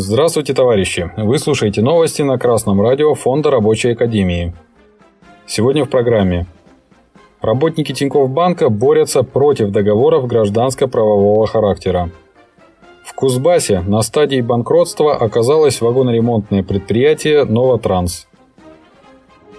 Здравствуйте, товарищи! Вы слушаете новости на Красном радио Фонда Рабочей Академии. Сегодня в программе. Работники Тинькофф Банка борются против договоров гражданско-правового характера. Кузбассе на стадии банкротства оказалось вагоноремонтное предприятие «Новотранс».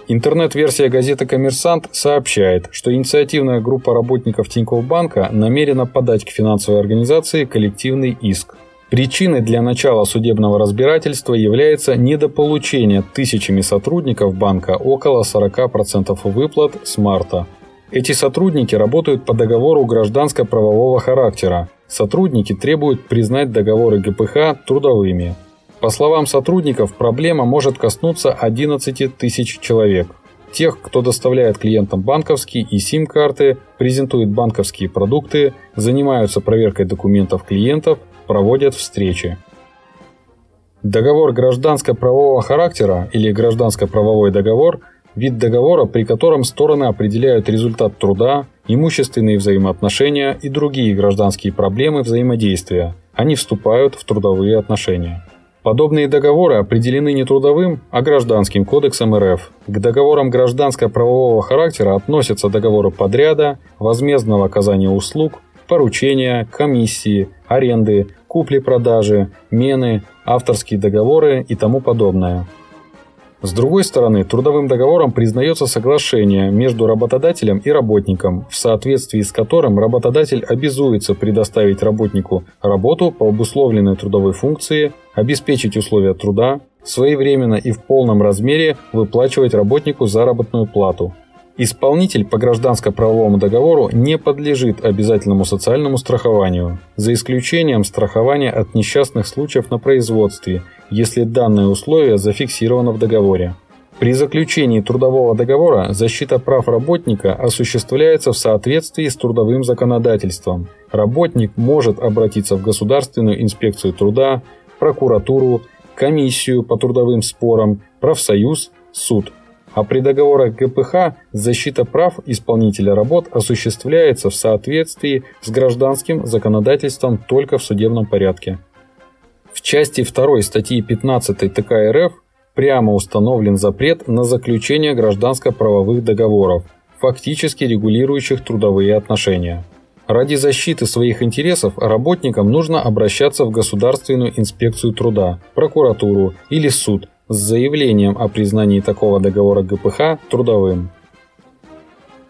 Интернет-версия газеты «Коммерсант» сообщает, что инициативная группа работников Тинькофф Банка намерена подать к финансовой организации коллективный иск – Причиной для начала судебного разбирательства является недополучение тысячами сотрудников банка около 40% выплат с марта. Эти сотрудники работают по договору гражданско-правового характера. Сотрудники требуют признать договоры ГПХ трудовыми. По словам сотрудников, проблема может коснуться 11 тысяч человек. Тех, кто доставляет клиентам банковские и сим-карты, презентует банковские продукты, занимаются проверкой документов клиентов – проводят встречи. Договор гражданско-правового характера или гражданско-правовой договор – вид договора, при котором стороны определяют результат труда, имущественные взаимоотношения и другие гражданские проблемы взаимодействия. Они вступают в трудовые отношения. Подобные договоры определены не трудовым, а гражданским кодексом РФ. К договорам гражданско-правового характера относятся договоры подряда, возмездного оказания услуг, поручения, комиссии, аренды, купли-продажи, мены, авторские договоры и тому подобное. С другой стороны, трудовым договором признается соглашение между работодателем и работником, в соответствии с которым работодатель обязуется предоставить работнику работу по обусловленной трудовой функции, обеспечить условия труда, своевременно и в полном размере выплачивать работнику заработную плату, Исполнитель по гражданско-правовому договору не подлежит обязательному социальному страхованию, за исключением страхования от несчастных случаев на производстве, если данное условие зафиксировано в договоре. При заключении трудового договора защита прав работника осуществляется в соответствии с трудовым законодательством. Работник может обратиться в Государственную инспекцию труда, прокуратуру, комиссию по трудовым спорам, профсоюз, суд – а при договорах ГПХ защита прав исполнителя работ осуществляется в соответствии с гражданским законодательством только в судебном порядке. В части 2 статьи 15 ТК РФ прямо установлен запрет на заключение гражданско-правовых договоров, фактически регулирующих трудовые отношения. Ради защиты своих интересов работникам нужно обращаться в Государственную инспекцию труда, прокуратуру или суд с заявлением о признании такого договора ГПХ трудовым.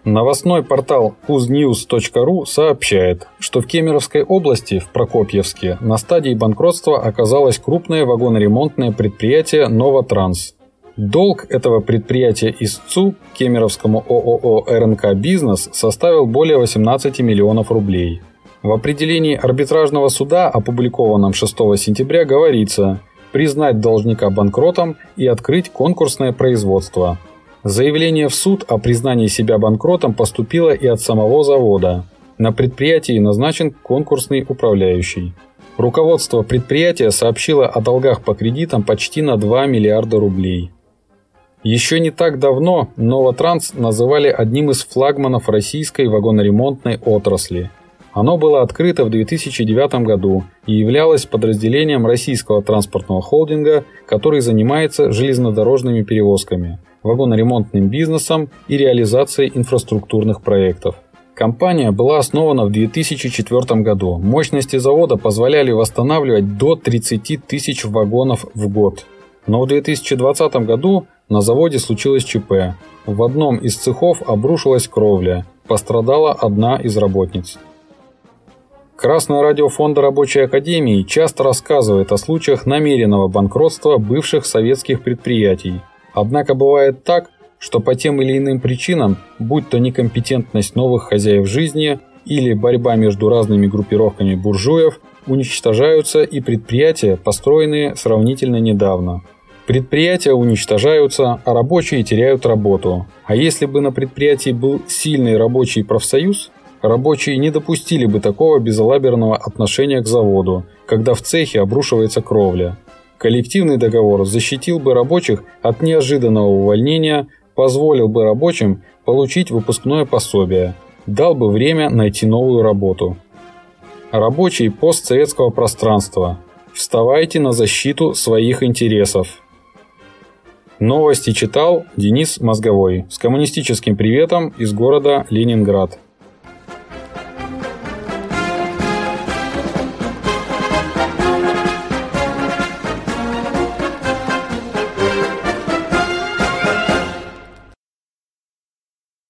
Новостной портал kuznews.ru сообщает, что в Кемеровской области, в Прокопьевске, на стадии банкротства оказалось крупное вагоноремонтное предприятие «Новотранс». Долг этого предприятия истцу, Кемеровскому ООО «РНК Бизнес», составил более 18 миллионов рублей. В определении арбитражного суда, опубликованном 6 сентября, говорится, признать должника банкротом и открыть конкурсное производство. Заявление в суд о признании себя банкротом поступило и от самого завода. На предприятии назначен конкурсный управляющий. Руководство предприятия сообщило о долгах по кредитам почти на 2 миллиарда рублей. Еще не так давно Новотранс называли одним из флагманов российской вагоноремонтной отрасли – оно было открыто в 2009 году и являлось подразделением российского транспортного холдинга, который занимается железнодорожными перевозками, вагоноремонтным бизнесом и реализацией инфраструктурных проектов. Компания была основана в 2004 году. Мощности завода позволяли восстанавливать до 30 тысяч вагонов в год. Но в 2020 году на заводе случилось ЧП. В одном из цехов обрушилась кровля. Пострадала одна из работниц. Красное радио Фонда Рабочей Академии часто рассказывает о случаях намеренного банкротства бывших советских предприятий. Однако бывает так, что по тем или иным причинам, будь то некомпетентность новых хозяев жизни или борьба между разными группировками буржуев, уничтожаются и предприятия, построенные сравнительно недавно. Предприятия уничтожаются, а рабочие теряют работу. А если бы на предприятии был сильный рабочий профсоюз, Рабочие не допустили бы такого безалаберного отношения к заводу, когда в цехе обрушивается кровля. Коллективный договор защитил бы рабочих от неожиданного увольнения, позволил бы рабочим получить выпускное пособие, дал бы время найти новую работу. Рабочие постсоветского пространства. Вставайте на защиту своих интересов. Новости читал Денис Мозговой с коммунистическим приветом из города Ленинград.